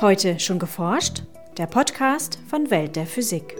Heute schon geforscht? Der Podcast von Welt der Physik.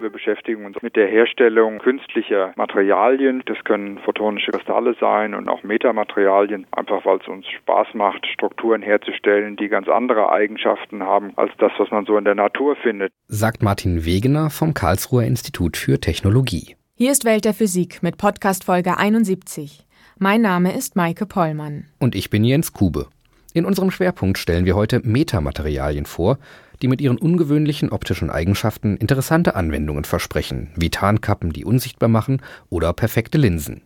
Wir beschäftigen uns mit der Herstellung künstlicher Materialien. Das können photonische Kristalle sein und auch Metamaterialien, einfach weil es uns Spaß macht, Strukturen herzustellen, die ganz andere Eigenschaften haben als das, was man so in der Natur findet. Sagt Martin Wegener vom Karlsruher Institut für Technologie. Hier ist Welt der Physik mit Podcast Folge 71. Mein Name ist Maike Pollmann. Und ich bin Jens Kube. In unserem Schwerpunkt stellen wir heute Metamaterialien vor, die mit ihren ungewöhnlichen optischen Eigenschaften interessante Anwendungen versprechen, wie Tarnkappen, die unsichtbar machen, oder perfekte Linsen.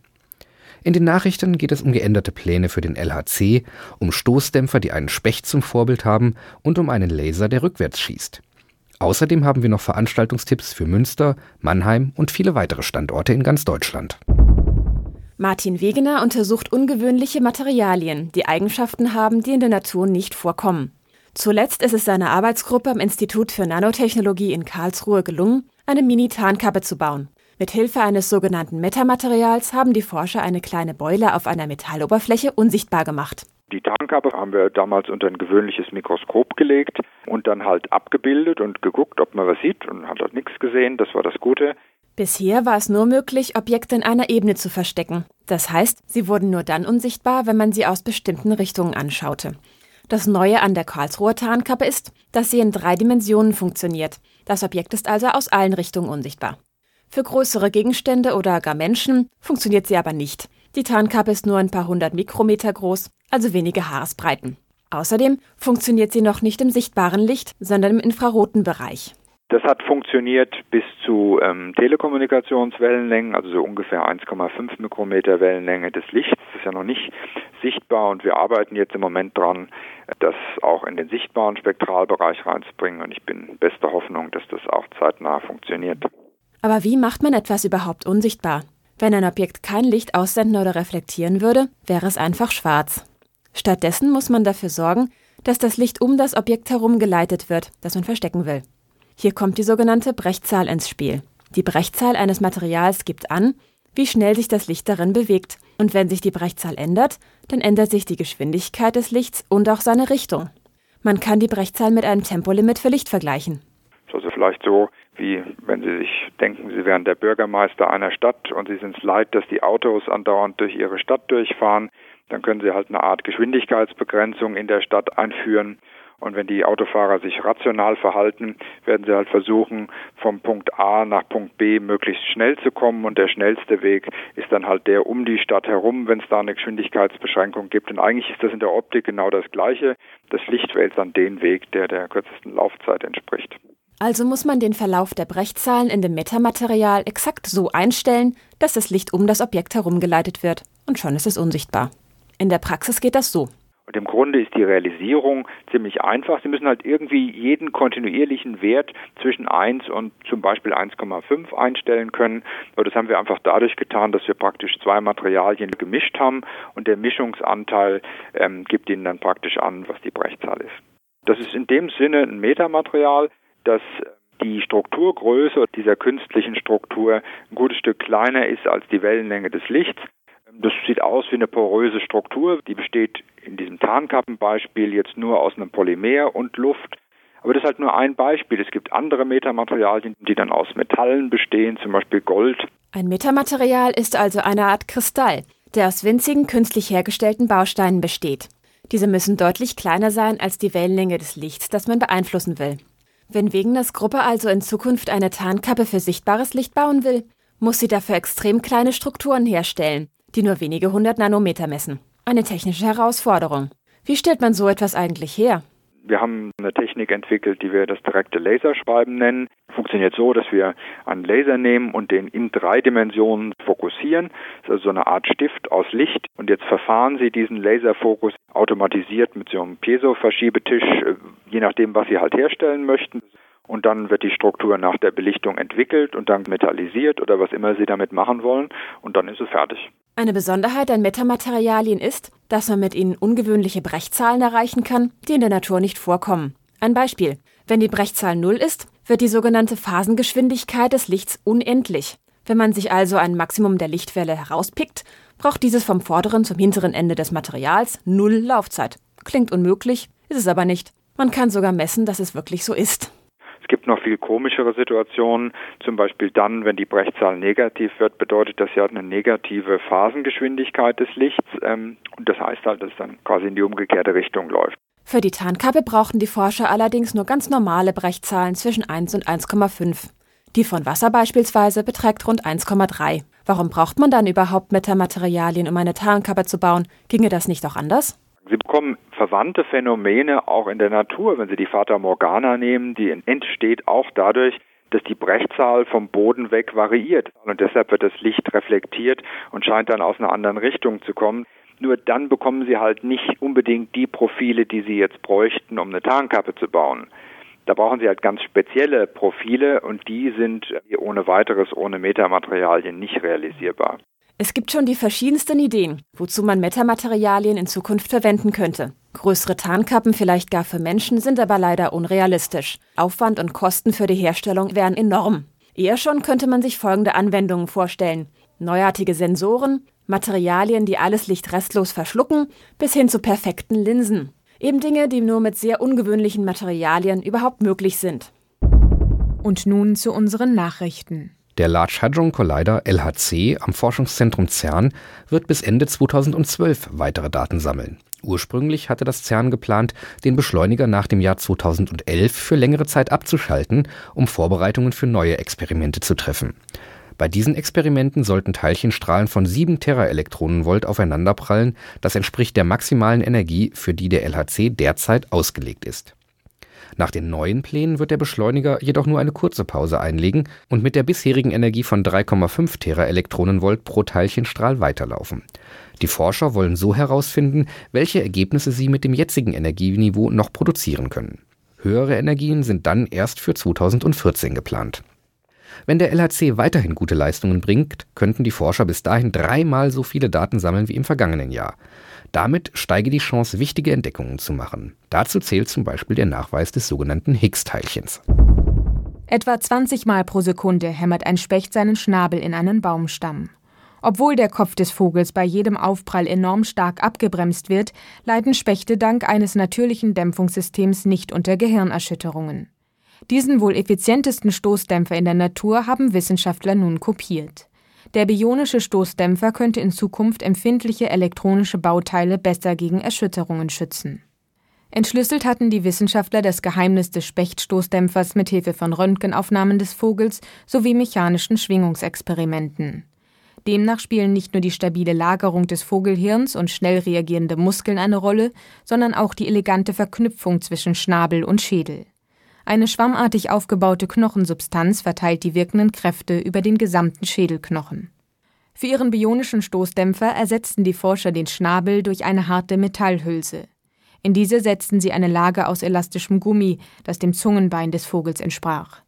In den Nachrichten geht es um geänderte Pläne für den LHC, um Stoßdämpfer, die einen Specht zum Vorbild haben, und um einen Laser, der rückwärts schießt. Außerdem haben wir noch Veranstaltungstipps für Münster, Mannheim und viele weitere Standorte in ganz Deutschland. Martin Wegener untersucht ungewöhnliche Materialien, die Eigenschaften haben, die in der Natur nicht vorkommen. Zuletzt ist es seiner Arbeitsgruppe am Institut für Nanotechnologie in Karlsruhe gelungen, eine Mini-Tarnkappe zu bauen. Mit Hilfe eines sogenannten Metamaterials haben die Forscher eine kleine Beule auf einer Metalloberfläche unsichtbar gemacht. Die Tarnkappe haben wir damals unter ein gewöhnliches Mikroskop gelegt und dann halt abgebildet und geguckt, ob man was sieht und hat dort nichts gesehen. Das war das Gute. Bisher war es nur möglich, Objekte in einer Ebene zu verstecken. Das heißt, sie wurden nur dann unsichtbar, wenn man sie aus bestimmten Richtungen anschaute. Das Neue an der Karlsruher Tarnkappe ist, dass sie in drei Dimensionen funktioniert. Das Objekt ist also aus allen Richtungen unsichtbar. Für größere Gegenstände oder gar Menschen funktioniert sie aber nicht. Die Tarnkappe ist nur ein paar hundert Mikrometer groß, also wenige Haaresbreiten. Außerdem funktioniert sie noch nicht im sichtbaren Licht, sondern im infraroten Bereich. Das hat funktioniert bis zu ähm, Telekommunikationswellenlängen, also so ungefähr 1,5 Mikrometer Wellenlänge des Lichts. Das ist ja noch nicht sichtbar und wir arbeiten jetzt im Moment dran, das auch in den sichtbaren Spektralbereich reinzubringen und ich bin bester Hoffnung, dass das auch zeitnah funktioniert. Aber wie macht man etwas überhaupt unsichtbar? Wenn ein Objekt kein Licht aussenden oder reflektieren würde, wäre es einfach schwarz. Stattdessen muss man dafür sorgen, dass das Licht um das Objekt herum geleitet wird, das man verstecken will. Hier kommt die sogenannte Brechzahl ins Spiel. Die Brechzahl eines Materials gibt an, wie schnell sich das Licht darin bewegt. Und wenn sich die Brechzahl ändert, dann ändert sich die Geschwindigkeit des Lichts und auch seine Richtung. Man kann die Brechzahl mit einem Tempolimit für Licht vergleichen. Also vielleicht so, wie wenn Sie sich denken, Sie wären der Bürgermeister einer Stadt und Sie sind es leid, dass die Autos andauernd durch Ihre Stadt durchfahren, dann können Sie halt eine Art Geschwindigkeitsbegrenzung in der Stadt einführen und wenn die Autofahrer sich rational verhalten, werden sie halt versuchen, vom Punkt A nach Punkt B möglichst schnell zu kommen. Und der schnellste Weg ist dann halt der um die Stadt herum, wenn es da eine Geschwindigkeitsbeschränkung gibt. Und eigentlich ist das in der Optik genau das Gleiche. Das Licht wählt dann den Weg, der der kürzesten Laufzeit entspricht. Also muss man den Verlauf der Brechzahlen in dem Metamaterial exakt so einstellen, dass das Licht um das Objekt herumgeleitet wird. Und schon ist es unsichtbar. In der Praxis geht das so. Und im Grunde ist die Realisierung ziemlich einfach. Sie müssen halt irgendwie jeden kontinuierlichen Wert zwischen 1 und zum Beispiel 1,5 einstellen können. Aber das haben wir einfach dadurch getan, dass wir praktisch zwei Materialien gemischt haben und der Mischungsanteil ähm, gibt ihnen dann praktisch an, was die Brechzahl ist. Das ist in dem Sinne ein Metamaterial, das die Strukturgröße dieser künstlichen Struktur ein gutes Stück kleiner ist als die Wellenlänge des Lichts. Das sieht aus wie eine poröse Struktur. Die besteht in diesem Tarnkappenbeispiel jetzt nur aus einem Polymer und Luft. Aber das ist halt nur ein Beispiel. Es gibt andere Metamaterialien, die dann aus Metallen bestehen, zum Beispiel Gold. Ein Metamaterial ist also eine Art Kristall, der aus winzigen künstlich hergestellten Bausteinen besteht. Diese müssen deutlich kleiner sein als die Wellenlänge des Lichts, das man beeinflussen will. Wenn Wegeners Gruppe also in Zukunft eine Tarnkappe für sichtbares Licht bauen will, muss sie dafür extrem kleine Strukturen herstellen, die nur wenige hundert Nanometer messen. Eine technische Herausforderung. Wie stellt man so etwas eigentlich her? Wir haben eine Technik entwickelt, die wir das direkte Laserschreiben nennen. Funktioniert so, dass wir einen Laser nehmen und den in drei Dimensionen fokussieren. Das ist also so eine Art Stift aus Licht. Und jetzt verfahren Sie diesen Laserfokus automatisiert mit so einem Piezo-Verschiebetisch, äh, je nachdem, was Sie halt herstellen möchten und dann wird die Struktur nach der Belichtung entwickelt und dann metallisiert oder was immer Sie damit machen wollen und dann ist es fertig. Eine Besonderheit an Metamaterialien ist, dass man mit ihnen ungewöhnliche Brechzahlen erreichen kann, die in der Natur nicht vorkommen. Ein Beispiel. Wenn die Brechzahl 0 ist, wird die sogenannte Phasengeschwindigkeit des Lichts unendlich. Wenn man sich also ein Maximum der Lichtwelle herauspickt, braucht dieses vom vorderen zum hinteren Ende des Materials null Laufzeit. Klingt unmöglich, ist es aber nicht. Man kann sogar messen, dass es wirklich so ist. Es gibt noch viel komischere Situationen, zum Beispiel dann, wenn die Brechzahl negativ wird, bedeutet das ja eine negative Phasengeschwindigkeit des Lichts. Ähm, und das heißt halt, dass es dann quasi in die umgekehrte Richtung läuft. Für die Tarnkappe brauchten die Forscher allerdings nur ganz normale Brechzahlen zwischen 1 und 1,5. Die von Wasser beispielsweise beträgt rund 1,3. Warum braucht man dann überhaupt Metamaterialien, um eine Tarnkappe zu bauen? Ginge das nicht auch anders? Sie bekommen verwandte Phänomene auch in der Natur. Wenn Sie die Fata Morgana nehmen, die entsteht auch dadurch, dass die Brechzahl vom Boden weg variiert. Und deshalb wird das Licht reflektiert und scheint dann aus einer anderen Richtung zu kommen. Nur dann bekommen Sie halt nicht unbedingt die Profile, die Sie jetzt bräuchten, um eine Tarnkappe zu bauen. Da brauchen Sie halt ganz spezielle Profile und die sind ohne weiteres, ohne Metamaterialien nicht realisierbar. Es gibt schon die verschiedensten Ideen, wozu man Metamaterialien in Zukunft verwenden könnte. Größere Tarnkappen vielleicht gar für Menschen sind aber leider unrealistisch. Aufwand und Kosten für die Herstellung wären enorm. Eher schon könnte man sich folgende Anwendungen vorstellen. Neuartige Sensoren, Materialien, die alles Licht restlos verschlucken, bis hin zu perfekten Linsen. Eben Dinge, die nur mit sehr ungewöhnlichen Materialien überhaupt möglich sind. Und nun zu unseren Nachrichten. Der Large Hadron Collider LHC am Forschungszentrum CERN wird bis Ende 2012 weitere Daten sammeln. Ursprünglich hatte das CERN geplant, den Beschleuniger nach dem Jahr 2011 für längere Zeit abzuschalten, um Vorbereitungen für neue Experimente zu treffen. Bei diesen Experimenten sollten Teilchenstrahlen von 7 Teraelektronenvolt aufeinanderprallen, das entspricht der maximalen Energie, für die der LHC derzeit ausgelegt ist. Nach den neuen Plänen wird der Beschleuniger jedoch nur eine kurze Pause einlegen und mit der bisherigen Energie von 3,5 Teraelektronenvolt pro Teilchenstrahl weiterlaufen. Die Forscher wollen so herausfinden, welche Ergebnisse sie mit dem jetzigen Energieniveau noch produzieren können. Höhere Energien sind dann erst für 2014 geplant. Wenn der LHC weiterhin gute Leistungen bringt, könnten die Forscher bis dahin dreimal so viele Daten sammeln wie im vergangenen Jahr. Damit steige die Chance, wichtige Entdeckungen zu machen. Dazu zählt zum Beispiel der Nachweis des sogenannten Higgs-Teilchens. Etwa 20 Mal pro Sekunde hämmert ein Specht seinen Schnabel in einen Baumstamm. Obwohl der Kopf des Vogels bei jedem Aufprall enorm stark abgebremst wird, leiden Spechte dank eines natürlichen Dämpfungssystems nicht unter Gehirnerschütterungen. Diesen wohl effizientesten Stoßdämpfer in der Natur haben Wissenschaftler nun kopiert. Der bionische Stoßdämpfer könnte in Zukunft empfindliche elektronische Bauteile besser gegen Erschütterungen schützen. Entschlüsselt hatten die Wissenschaftler das Geheimnis des Spechtstoßdämpfers mit Hilfe von Röntgenaufnahmen des Vogels sowie mechanischen Schwingungsexperimenten. Demnach spielen nicht nur die stabile Lagerung des Vogelhirns und schnell reagierende Muskeln eine Rolle, sondern auch die elegante Verknüpfung zwischen Schnabel und Schädel. Eine schwammartig aufgebaute Knochensubstanz verteilt die wirkenden Kräfte über den gesamten Schädelknochen. Für ihren bionischen Stoßdämpfer ersetzten die Forscher den Schnabel durch eine harte Metallhülse. In diese setzten sie eine Lage aus elastischem Gummi, das dem Zungenbein des Vogels entsprach.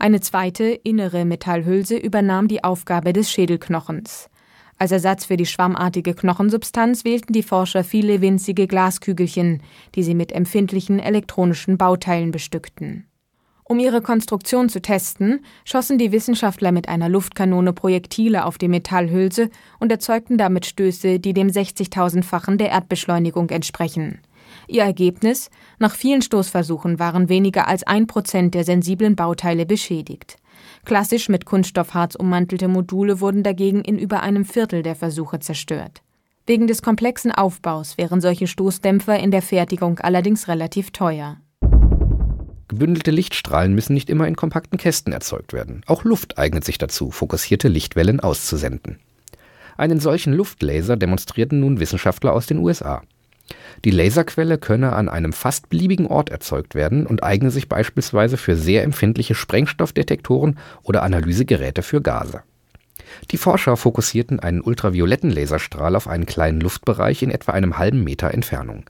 Eine zweite, innere Metallhülse übernahm die Aufgabe des Schädelknochens. Als Ersatz für die schwammartige Knochensubstanz wählten die Forscher viele winzige Glaskügelchen, die sie mit empfindlichen elektronischen Bauteilen bestückten. Um ihre Konstruktion zu testen, schossen die Wissenschaftler mit einer Luftkanone Projektile auf die Metallhülse und erzeugten damit Stöße, die dem 60.000-fachen der Erdbeschleunigung entsprechen. Ihr Ergebnis? Nach vielen Stoßversuchen waren weniger als ein Prozent der sensiblen Bauteile beschädigt. Klassisch mit Kunststoffharz ummantelte Module wurden dagegen in über einem Viertel der Versuche zerstört. Wegen des komplexen Aufbaus wären solche Stoßdämpfer in der Fertigung allerdings relativ teuer. Gebündelte Lichtstrahlen müssen nicht immer in kompakten Kästen erzeugt werden. Auch Luft eignet sich dazu, fokussierte Lichtwellen auszusenden. Einen solchen Luftlaser demonstrierten nun Wissenschaftler aus den USA. Die Laserquelle könne an einem fast beliebigen Ort erzeugt werden und eigne sich beispielsweise für sehr empfindliche Sprengstoffdetektoren oder Analysegeräte für Gase. Die Forscher fokussierten einen ultravioletten Laserstrahl auf einen kleinen Luftbereich in etwa einem halben Meter Entfernung.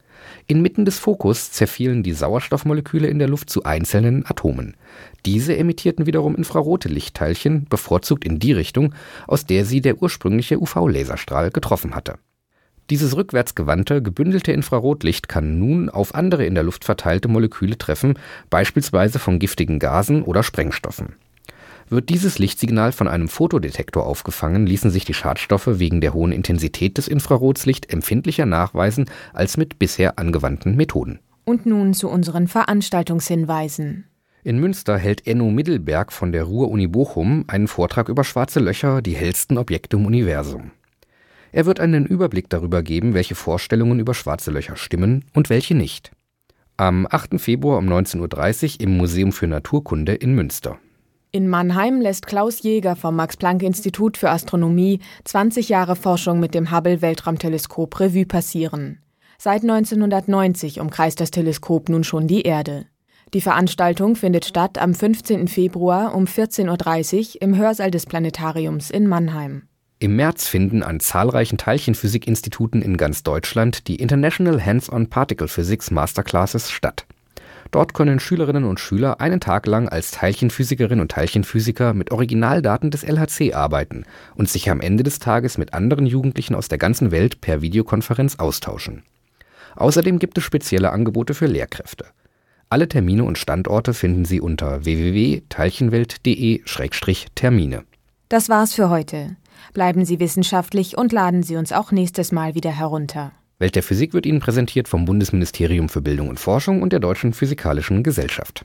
Inmitten des Fokus zerfielen die Sauerstoffmoleküle in der Luft zu einzelnen Atomen. Diese emittierten wiederum infrarote Lichtteilchen, bevorzugt in die Richtung, aus der sie der ursprüngliche UV-Laserstrahl getroffen hatte dieses rückwärtsgewandte, gebündelte Infrarotlicht kann nun auf andere in der Luft verteilte Moleküle treffen, beispielsweise von giftigen Gasen oder Sprengstoffen. Wird dieses Lichtsignal von einem Fotodetektor aufgefangen, ließen sich die Schadstoffe wegen der hohen Intensität des Infrarotslicht empfindlicher nachweisen als mit bisher angewandten Methoden. Und nun zu unseren Veranstaltungshinweisen. In Münster hält Enno Middelberg von der Ruhr-Uni Bochum einen Vortrag über schwarze Löcher, die hellsten Objekte im Universum. Er wird einen Überblick darüber geben, welche Vorstellungen über schwarze Löcher stimmen und welche nicht. Am 8. Februar um 19.30 Uhr im Museum für Naturkunde in Münster. In Mannheim lässt Klaus Jäger vom Max-Planck-Institut für Astronomie 20 Jahre Forschung mit dem Hubble-Weltraumteleskop Revue passieren. Seit 1990 umkreist das Teleskop nun schon die Erde. Die Veranstaltung findet statt am 15. Februar um 14.30 Uhr im Hörsaal des Planetariums in Mannheim. Im März finden an zahlreichen Teilchenphysik-Instituten in ganz Deutschland die International Hands-on Particle Physics Masterclasses statt. Dort können Schülerinnen und Schüler einen Tag lang als Teilchenphysikerin und Teilchenphysiker mit Originaldaten des LHC arbeiten und sich am Ende des Tages mit anderen Jugendlichen aus der ganzen Welt per Videokonferenz austauschen. Außerdem gibt es spezielle Angebote für Lehrkräfte. Alle Termine und Standorte finden Sie unter www.teilchenwelt.de-termine. Das war's für heute. Bleiben Sie wissenschaftlich und laden Sie uns auch nächstes Mal wieder herunter. Welt der Physik wird Ihnen präsentiert vom Bundesministerium für Bildung und Forschung und der Deutschen Physikalischen Gesellschaft.